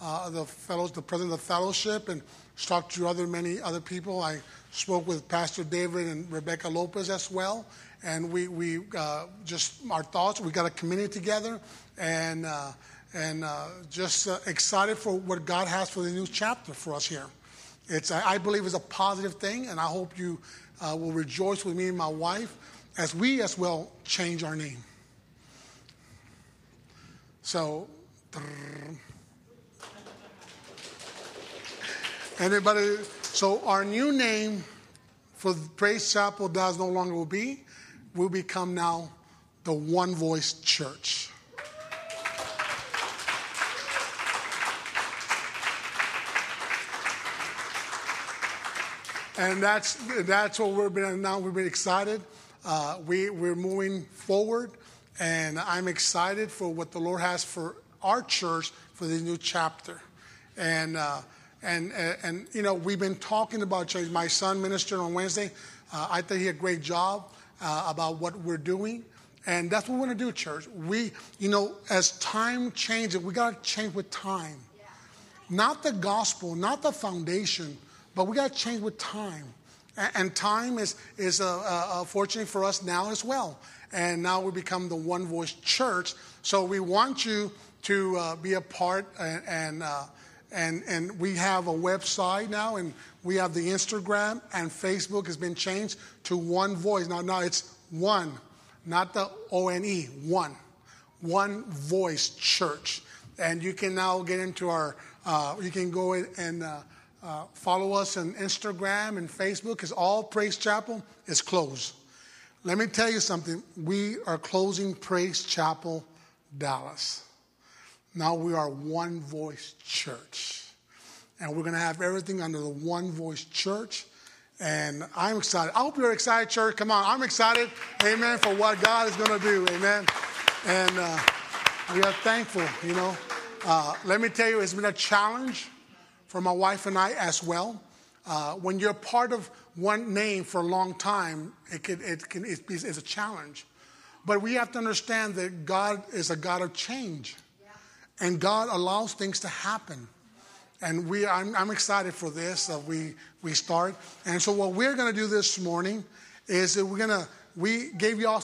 Speaker 1: uh, the fellows, the president of the fellowship, and talked to other many other people. I spoke with Pastor David and Rebecca Lopez as well, and we we uh, just our thoughts. We got a committee together, and uh, and uh, just uh, excited for what God has for the new chapter for us here. It's I believe it's a positive thing, and I hope you uh, will rejoice with me and my wife as we as well change our name. So. Anybody? So our new name for Praise Chapel does no longer will be. Will become now the One Voice Church. And that's that's what we've been now. We've been excited. Uh, we we're moving forward, and I'm excited for what the Lord has for our church for the new chapter. And uh, and, and, and, you know, we've been talking about change. My son ministered on Wednesday. Uh, I think he did a great job uh, about what we're doing. And that's what we want to do, church. We, you know, as time changes, we got to change with time. Yeah. Not the gospel, not the foundation, but we got to change with time. And, and time is, is a, a, a fortunate for us now as well. And now we become the one voice church. So we want you to uh, be a part and, and uh, and, and we have a website now, and we have the Instagram and Facebook has been changed to One Voice. Now, now it's one, not the O N E, one. One Voice Church. And you can now get into our, uh, you can go and uh, uh, follow us on Instagram and Facebook because all Praise Chapel is closed. Let me tell you something. We are closing Praise Chapel Dallas. Now we are one voice church. And we're going to have everything under the one voice church. And I'm excited. I hope you're excited, church. Come on, I'm excited. Amen. For what God is going to do. Amen. And uh, we are thankful, you know. Uh, let me tell you, it's been a challenge for my wife and I as well. Uh, when you're part of one name for a long time, it can, it can, it's, it's a challenge. But we have to understand that God is a God of change. And God allows things to happen. And we, I'm, I'm excited for this. Uh, we, we start. And so, what we're going to do this morning is that we're going to, we gave you all